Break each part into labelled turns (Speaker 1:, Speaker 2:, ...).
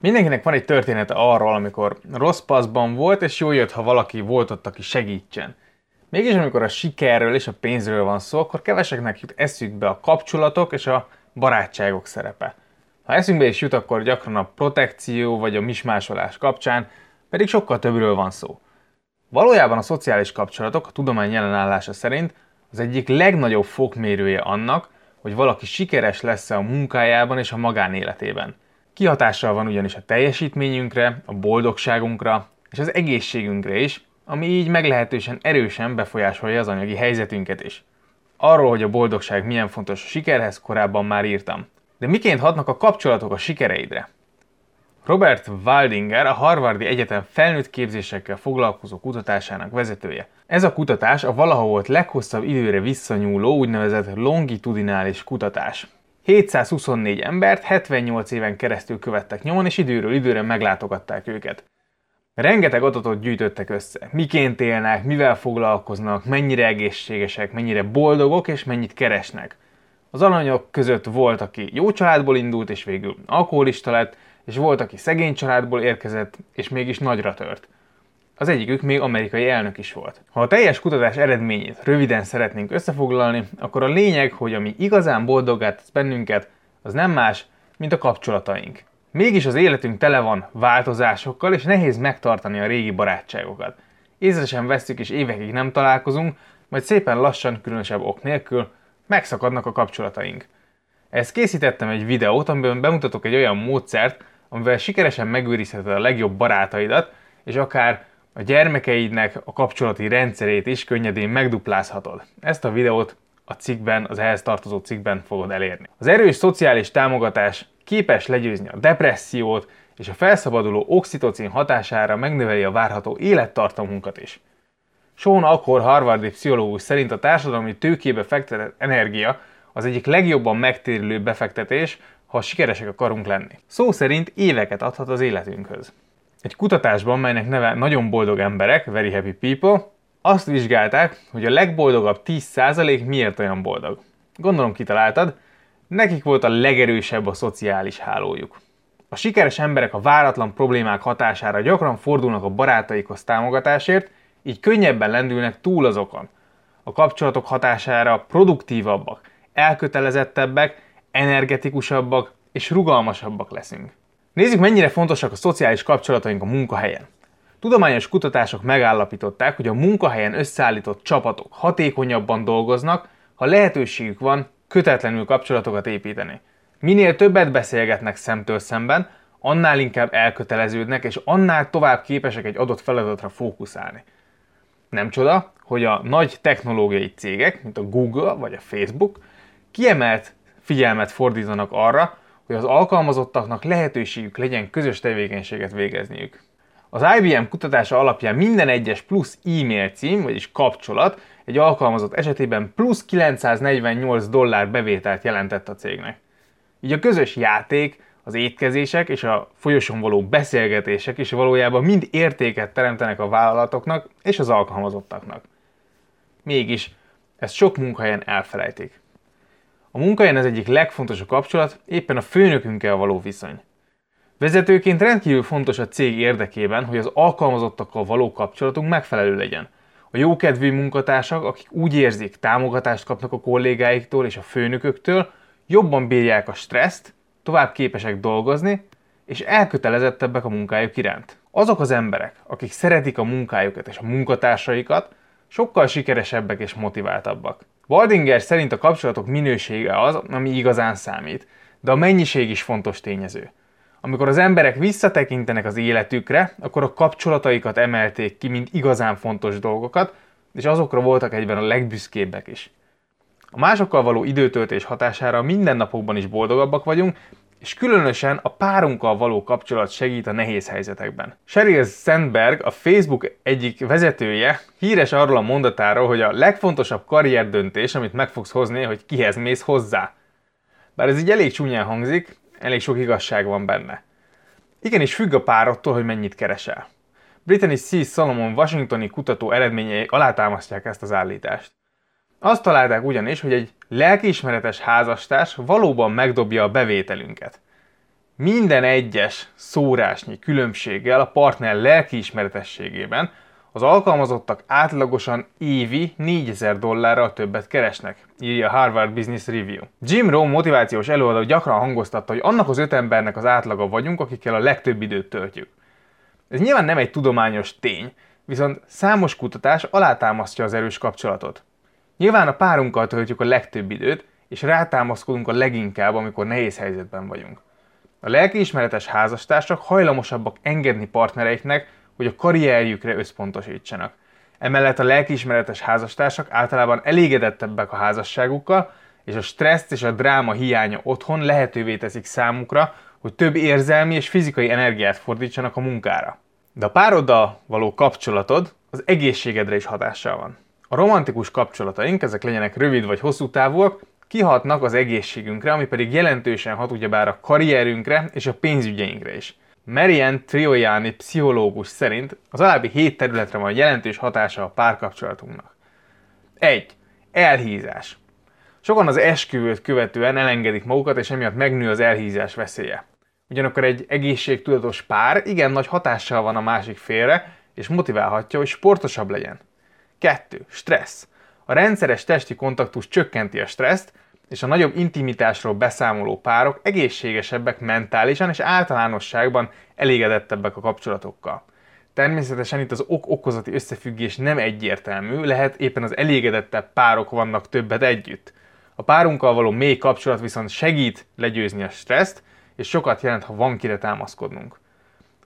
Speaker 1: Mindenkinek van egy története arról, amikor rossz paszban volt, és jó jött, ha valaki volt ott, aki segítsen. Mégis amikor a sikerről és a pénzről van szó, akkor keveseknek jut eszükbe a kapcsolatok és a barátságok szerepe. Ha eszünkbe is jut, akkor gyakran a protekció vagy a mismásolás kapcsán, pedig sokkal többről van szó. Valójában a szociális kapcsolatok a tudomány jelenállása szerint az egyik legnagyobb fokmérője annak, hogy valaki sikeres lesz-e a munkájában és a magánéletében. Kihatással van ugyanis a teljesítményünkre, a boldogságunkra és az egészségünkre is, ami így meglehetősen erősen befolyásolja az anyagi helyzetünket is. Arról, hogy a boldogság milyen fontos a sikerhez, korábban már írtam. De miként hatnak a kapcsolatok a sikereidre? Robert Waldinger a Harvardi Egyetem felnőtt képzésekkel foglalkozó kutatásának vezetője. Ez a kutatás a valaha volt leghosszabb időre visszanyúló úgynevezett longitudinális kutatás. 724 embert 78 éven keresztül követtek nyomon, és időről időre meglátogatták őket. Rengeteg adatot gyűjtöttek össze. Miként élnek, mivel foglalkoznak, mennyire egészségesek, mennyire boldogok és mennyit keresnek. Az alanyok között volt, aki jó családból indult és végül alkoholista lett, és volt, aki szegény családból érkezett és mégis nagyra tört. Az egyikük még amerikai elnök is volt. Ha a teljes kutatás eredményét röviden szeretnénk összefoglalni, akkor a lényeg, hogy ami igazán boldogát tesz bennünket, az nem más, mint a kapcsolataink. Mégis az életünk tele van változásokkal, és nehéz megtartani a régi barátságokat. Észre veszük, és évekig nem találkozunk, majd szépen lassan, különösebb ok nélkül megszakadnak a kapcsolataink. Ezt készítettem egy videót, amiben bemutatok egy olyan módszert, amivel sikeresen megőrizheted a legjobb barátaidat, és akár a gyermekeidnek a kapcsolati rendszerét is könnyedén megduplázhatod. Ezt a videót a cikkben, az ehhez tartozó cikkben fogod elérni. Az erős szociális támogatás képes legyőzni a depressziót, és a felszabaduló oxitocin hatására megnöveli a várható élettartamunkat is. Sean akkor harvardi pszichológus szerint a társadalmi tőkébe fektetett energia az egyik legjobban megtérülő befektetés, ha sikeresek akarunk lenni. Szó szerint éveket adhat az életünkhöz. Egy kutatásban, melynek neve Nagyon boldog emberek, Very Happy People, azt vizsgálták, hogy a legboldogabb 10% miért olyan boldog. Gondolom kitaláltad, nekik volt a legerősebb a szociális hálójuk. A sikeres emberek a váratlan problémák hatására gyakran fordulnak a barátaikhoz támogatásért, így könnyebben lendülnek túl azokon. A kapcsolatok hatására produktívabbak, elkötelezettebbek, energetikusabbak és rugalmasabbak leszünk. Nézzük, mennyire fontosak a szociális kapcsolataink a munkahelyen. Tudományos kutatások megállapították, hogy a munkahelyen összeállított csapatok hatékonyabban dolgoznak, ha lehetőségük van kötetlenül kapcsolatokat építeni. Minél többet beszélgetnek szemtől szemben, annál inkább elköteleződnek, és annál tovább képesek egy adott feladatra fókuszálni. Nem csoda, hogy a nagy technológiai cégek, mint a Google vagy a Facebook, kiemelt figyelmet fordítanak arra, hogy az alkalmazottaknak lehetőségük legyen közös tevékenységet végezniük. Az IBM kutatása alapján minden egyes plusz e-mail cím, vagyis kapcsolat egy alkalmazott esetében plusz 948 dollár bevételt jelentett a cégnek. Így a közös játék, az étkezések és a folyosón való beszélgetések is valójában mind értéket teremtenek a vállalatoknak és az alkalmazottaknak. Mégis, ezt sok munkahelyen elfelejtik. A munkahelyen ez egyik legfontosabb kapcsolat éppen a főnökünkkel való viszony. Vezetőként rendkívül fontos a cég érdekében, hogy az alkalmazottakkal való kapcsolatunk megfelelő legyen. A jókedvű munkatársak, akik úgy érzik, támogatást kapnak a kollégáiktól és a főnököktől, jobban bírják a stresszt, tovább képesek dolgozni, és elkötelezettebbek a munkájuk iránt. Azok az emberek, akik szeretik a munkájukat és a munkatársaikat, sokkal sikeresebbek és motiváltabbak. Waldinger szerint a kapcsolatok minősége az, ami igazán számít, de a mennyiség is fontos tényező. Amikor az emberek visszatekintenek az életükre, akkor a kapcsolataikat emelték ki, mint igazán fontos dolgokat, és azokra voltak egyben a legbüszkébbek is. A másokkal való időtöltés hatására mindennapokban is boldogabbak vagyunk, és különösen a párunkkal való kapcsolat segít a nehéz helyzetekben. Sheryl Sandberg, a Facebook egyik vezetője, híres arról a mondatáról, hogy a legfontosabb karrierdöntés, amit meg fogsz hozni, hogy kihez mész hozzá. Bár ez így elég csúnyán hangzik, elég sok igazság van benne. Igenis függ a párottól, hogy mennyit keresel. Brittany C. Solomon washingtoni kutató eredményei alátámasztják ezt az állítást. Azt találták ugyanis, hogy egy lelkiismeretes házastárs valóban megdobja a bevételünket. Minden egyes szórásnyi különbséggel a partner lelkiismeretességében az alkalmazottak átlagosan évi 4000 dollárral többet keresnek, írja a Harvard Business Review. Jim Rohn motivációs előadó gyakran hangoztatta, hogy annak az öt embernek az átlaga vagyunk, akikkel a legtöbb időt töltjük. Ez nyilván nem egy tudományos tény, viszont számos kutatás alátámasztja az erős kapcsolatot. Nyilván a párunkkal töltjük a legtöbb időt, és rátámaszkodunk a leginkább, amikor nehéz helyzetben vagyunk. A lelkiismeretes házastársak hajlamosabbak engedni partnereiknek, hogy a karrierjükre összpontosítsanak. Emellett a lelkiismeretes házastársak általában elégedettebbek a házasságukkal, és a stresszt és a dráma hiánya otthon lehetővé teszik számukra, hogy több érzelmi és fizikai energiát fordítsanak a munkára. De a pároddal való kapcsolatod az egészségedre is hatással van. A romantikus kapcsolataink, ezek legyenek rövid vagy hosszú távúak, kihatnak az egészségünkre, ami pedig jelentősen hat ugyebár a karrierünkre és a pénzügyeinkre is. Marianne Triojáni pszichológus szerint az alábbi hét területre van jelentős hatása a párkapcsolatunknak. 1. Elhízás. Sokan az esküvőt követően elengedik magukat, és emiatt megnő az elhízás veszélye. Ugyanakkor egy egészségtudatos pár igen nagy hatással van a másik félre, és motiválhatja, hogy sportosabb legyen. 2. Stressz. A rendszeres testi kontaktus csökkenti a stresszt, és a nagyobb intimitásról beszámoló párok egészségesebbek mentálisan és általánosságban elégedettebbek a kapcsolatokkal. Természetesen itt az ok-okozati összefüggés nem egyértelmű, lehet éppen az elégedettebb párok vannak többet együtt. A párunkkal való mély kapcsolat viszont segít legyőzni a stresszt, és sokat jelent, ha van kire támaszkodnunk.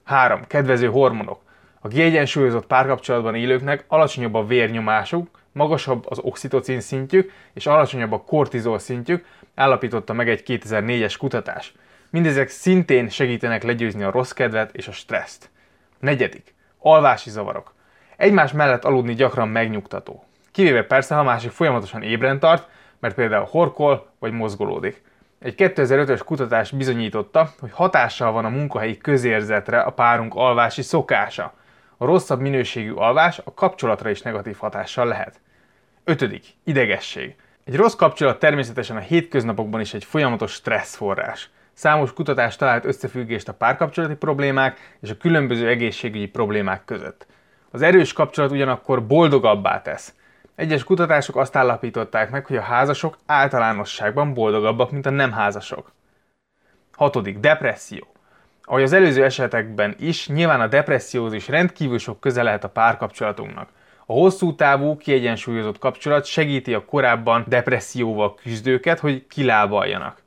Speaker 1: 3. Kedvező hormonok. A kiegyensúlyozott párkapcsolatban élőknek alacsonyabb a vérnyomásuk, magasabb az oxitocin szintjük és alacsonyabb a kortizol szintjük, állapította meg egy 2004-es kutatás. Mindezek szintén segítenek legyőzni a rossz kedvet és a stresszt. Negyedik. Alvási zavarok. Egymás mellett aludni gyakran megnyugtató. Kivéve persze, ha másik folyamatosan ébren tart, mert például horkol vagy mozgolódik. Egy 2005-ös kutatás bizonyította, hogy hatással van a munkahelyi közérzetre a párunk alvási szokása. A rosszabb minőségű alvás a kapcsolatra is negatív hatással lehet. Ötödik, idegesség. Egy rossz kapcsolat természetesen a hétköznapokban is egy folyamatos stresszforrás. Számos kutatás talált összefüggést a párkapcsolati problémák és a különböző egészségügyi problémák között. Az erős kapcsolat ugyanakkor boldogabbá tesz. Egyes kutatások azt állapították meg, hogy a házasok általánosságban boldogabbak, mint a nem házasok. Hatodik, depresszió. Ahogy az előző esetekben is, nyilván a depresszióhoz is rendkívül sok köze lehet a párkapcsolatunknak. A hosszú távú, kiegyensúlyozott kapcsolat segíti a korábban depresszióval küzdőket, hogy kilábaljanak.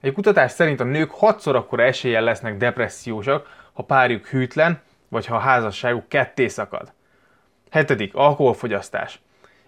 Speaker 1: Egy kutatás szerint a nők hatszor akkora eséllyel lesznek depressziósak, ha párjuk hűtlen, vagy ha a házasságuk ketté szakad. Hetedik, alkoholfogyasztás.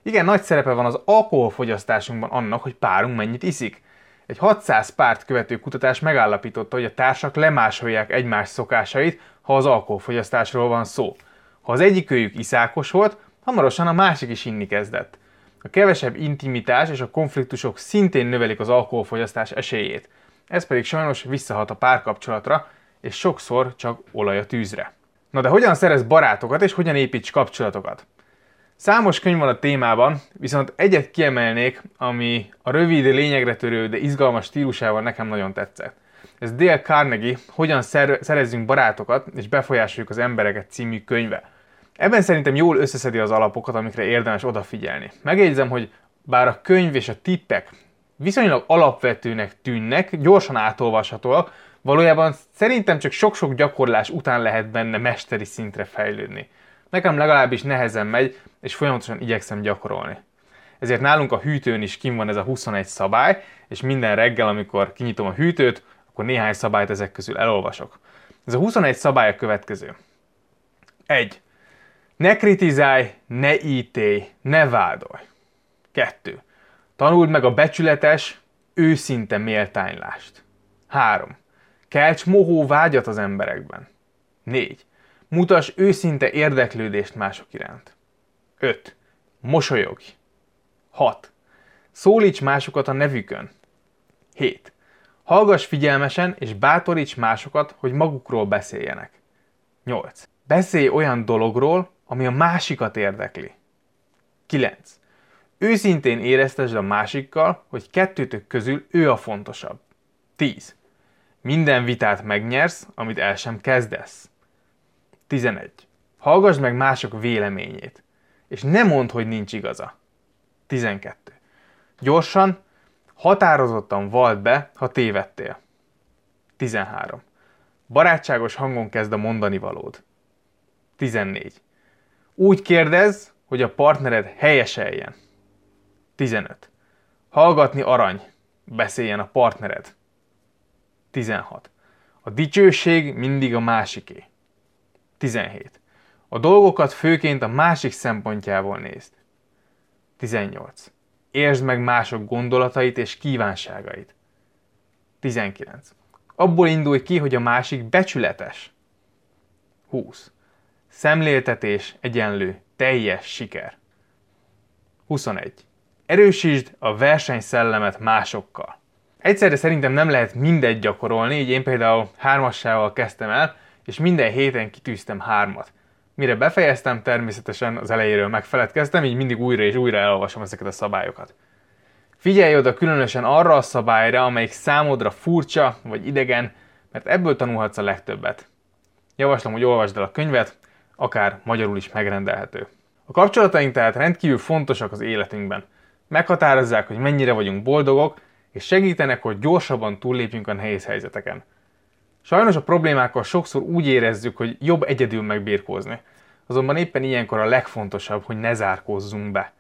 Speaker 1: Igen, nagy szerepe van az alkoholfogyasztásunkban annak, hogy párunk mennyit iszik. Egy 600 párt követő kutatás megállapította, hogy a társak lemásolják egymás szokásait, ha az alkoholfogyasztásról van szó. Ha az egyikőjük iszákos volt, hamarosan a másik is inni kezdett. A kevesebb intimitás és a konfliktusok szintén növelik az alkoholfogyasztás esélyét. Ez pedig sajnos visszahat a párkapcsolatra, és sokszor csak olaj a tűzre. Na de hogyan szerez barátokat és hogyan építs kapcsolatokat? Számos könyv van a témában, viszont egyet kiemelnék, ami a rövid, lényegre törő, de izgalmas stílusával nekem nagyon tetszett. Ez Dale Carnegie, Hogyan szerezzünk barátokat és befolyásoljuk az embereket című könyve. Ebben szerintem jól összeszedi az alapokat, amikre érdemes odafigyelni. Megjegyzem, hogy bár a könyv és a tippek viszonylag alapvetőnek tűnnek, gyorsan átolvashatóak, valójában szerintem csak sok-sok gyakorlás után lehet benne mesteri szintre fejlődni. Nekem legalábbis nehezen megy, és folyamatosan igyekszem gyakorolni. Ezért nálunk a hűtőn is kim van ez a 21 szabály, és minden reggel, amikor kinyitom a hűtőt, akkor néhány szabályt ezek közül elolvasok. Ez a 21 szabály a következő. 1. Ne kritizálj, ne ítélj, ne vádolj. 2. Tanuld meg a becsületes, őszinte méltánylást. 3. Kelts mohó vágyat az emberekben. 4. Mutas őszinte érdeklődést mások iránt. 5. Mosolyogj. 6. Szólíts másokat a nevükön. 7. Hallgass figyelmesen és bátoríts másokat, hogy magukról beszéljenek. 8. Beszélj olyan dologról, ami a másikat érdekli. 9. Őszintén éreztesd a másikkal, hogy kettőtök közül ő a fontosabb. 10. Minden vitát megnyersz, amit el sem kezdesz. 11. Hallgass meg mások véleményét, és ne mondd, hogy nincs igaza. 12. Gyorsan, határozottan vald be, ha tévedtél. 13. Barátságos hangon kezd a mondani valód. 14. Úgy kérdez, hogy a partnered helyeseljen. 15. Hallgatni arany, beszéljen a partnered. 16. A dicsőség mindig a másiké. 17. A dolgokat főként a másik szempontjából nézd. 18. Értsd meg mások gondolatait és kívánságait. 19. Abból indulj ki, hogy a másik becsületes. 20. Szemléltetés egyenlő teljes siker. 21. Erősítsd a versenyszellemet másokkal. Egyszerre szerintem nem lehet mindegy gyakorolni, így én például hármassával kezdtem el, és minden héten kitűztem hármat. Mire befejeztem, természetesen az elejéről megfeledkeztem, így mindig újra és újra elolvasom ezeket a szabályokat. Figyelj oda különösen arra a szabályra, amelyik számodra furcsa vagy idegen, mert ebből tanulhatsz a legtöbbet. Javaslom, hogy olvasd el a könyvet, akár magyarul is megrendelhető. A kapcsolataink tehát rendkívül fontosak az életünkben. Meghatározzák, hogy mennyire vagyunk boldogok, és segítenek, hogy gyorsabban túllépjünk a nehéz helyzeteken. Sajnos a problémákkal sokszor úgy érezzük, hogy jobb egyedül megbírkózni. Azonban éppen ilyenkor a legfontosabb, hogy ne zárkózzunk be.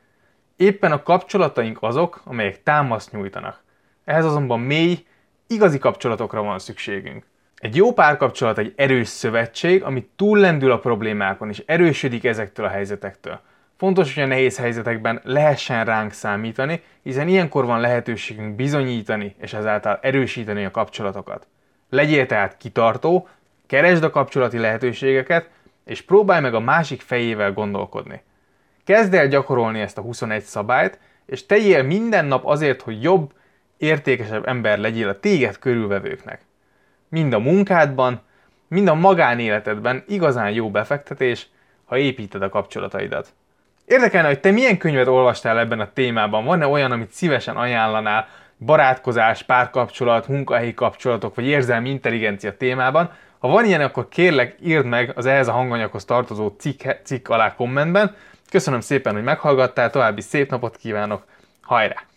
Speaker 1: Éppen a kapcsolataink azok, amelyek támaszt nyújtanak. Ehhez azonban mély, igazi kapcsolatokra van szükségünk. Egy jó párkapcsolat egy erős szövetség, ami túllendül a problémákon és erősödik ezektől a helyzetektől. Fontos, hogy a nehéz helyzetekben lehessen ránk számítani, hiszen ilyenkor van lehetőségünk bizonyítani és ezáltal erősíteni a kapcsolatokat. Legyél tehát kitartó, keresd a kapcsolati lehetőségeket, és próbálj meg a másik fejével gondolkodni. Kezd el gyakorolni ezt a 21 szabályt, és tegyél minden nap azért, hogy jobb, értékesebb ember legyél a téged körülvevőknek. Mind a munkádban, mind a magánéletedben igazán jó befektetés, ha építed a kapcsolataidat. Érdekelne, hogy te milyen könyvet olvastál ebben a témában? Van-e olyan, amit szívesen ajánlanál barátkozás, párkapcsolat, munkahelyi kapcsolatok vagy érzelmi intelligencia témában? Ha van ilyen, akkor kérlek írd meg az ehhez a hanganyaghoz tartozó cikk, cikk alá kommentben. Köszönöm szépen, hogy meghallgattál, további szép napot kívánok, hajrá!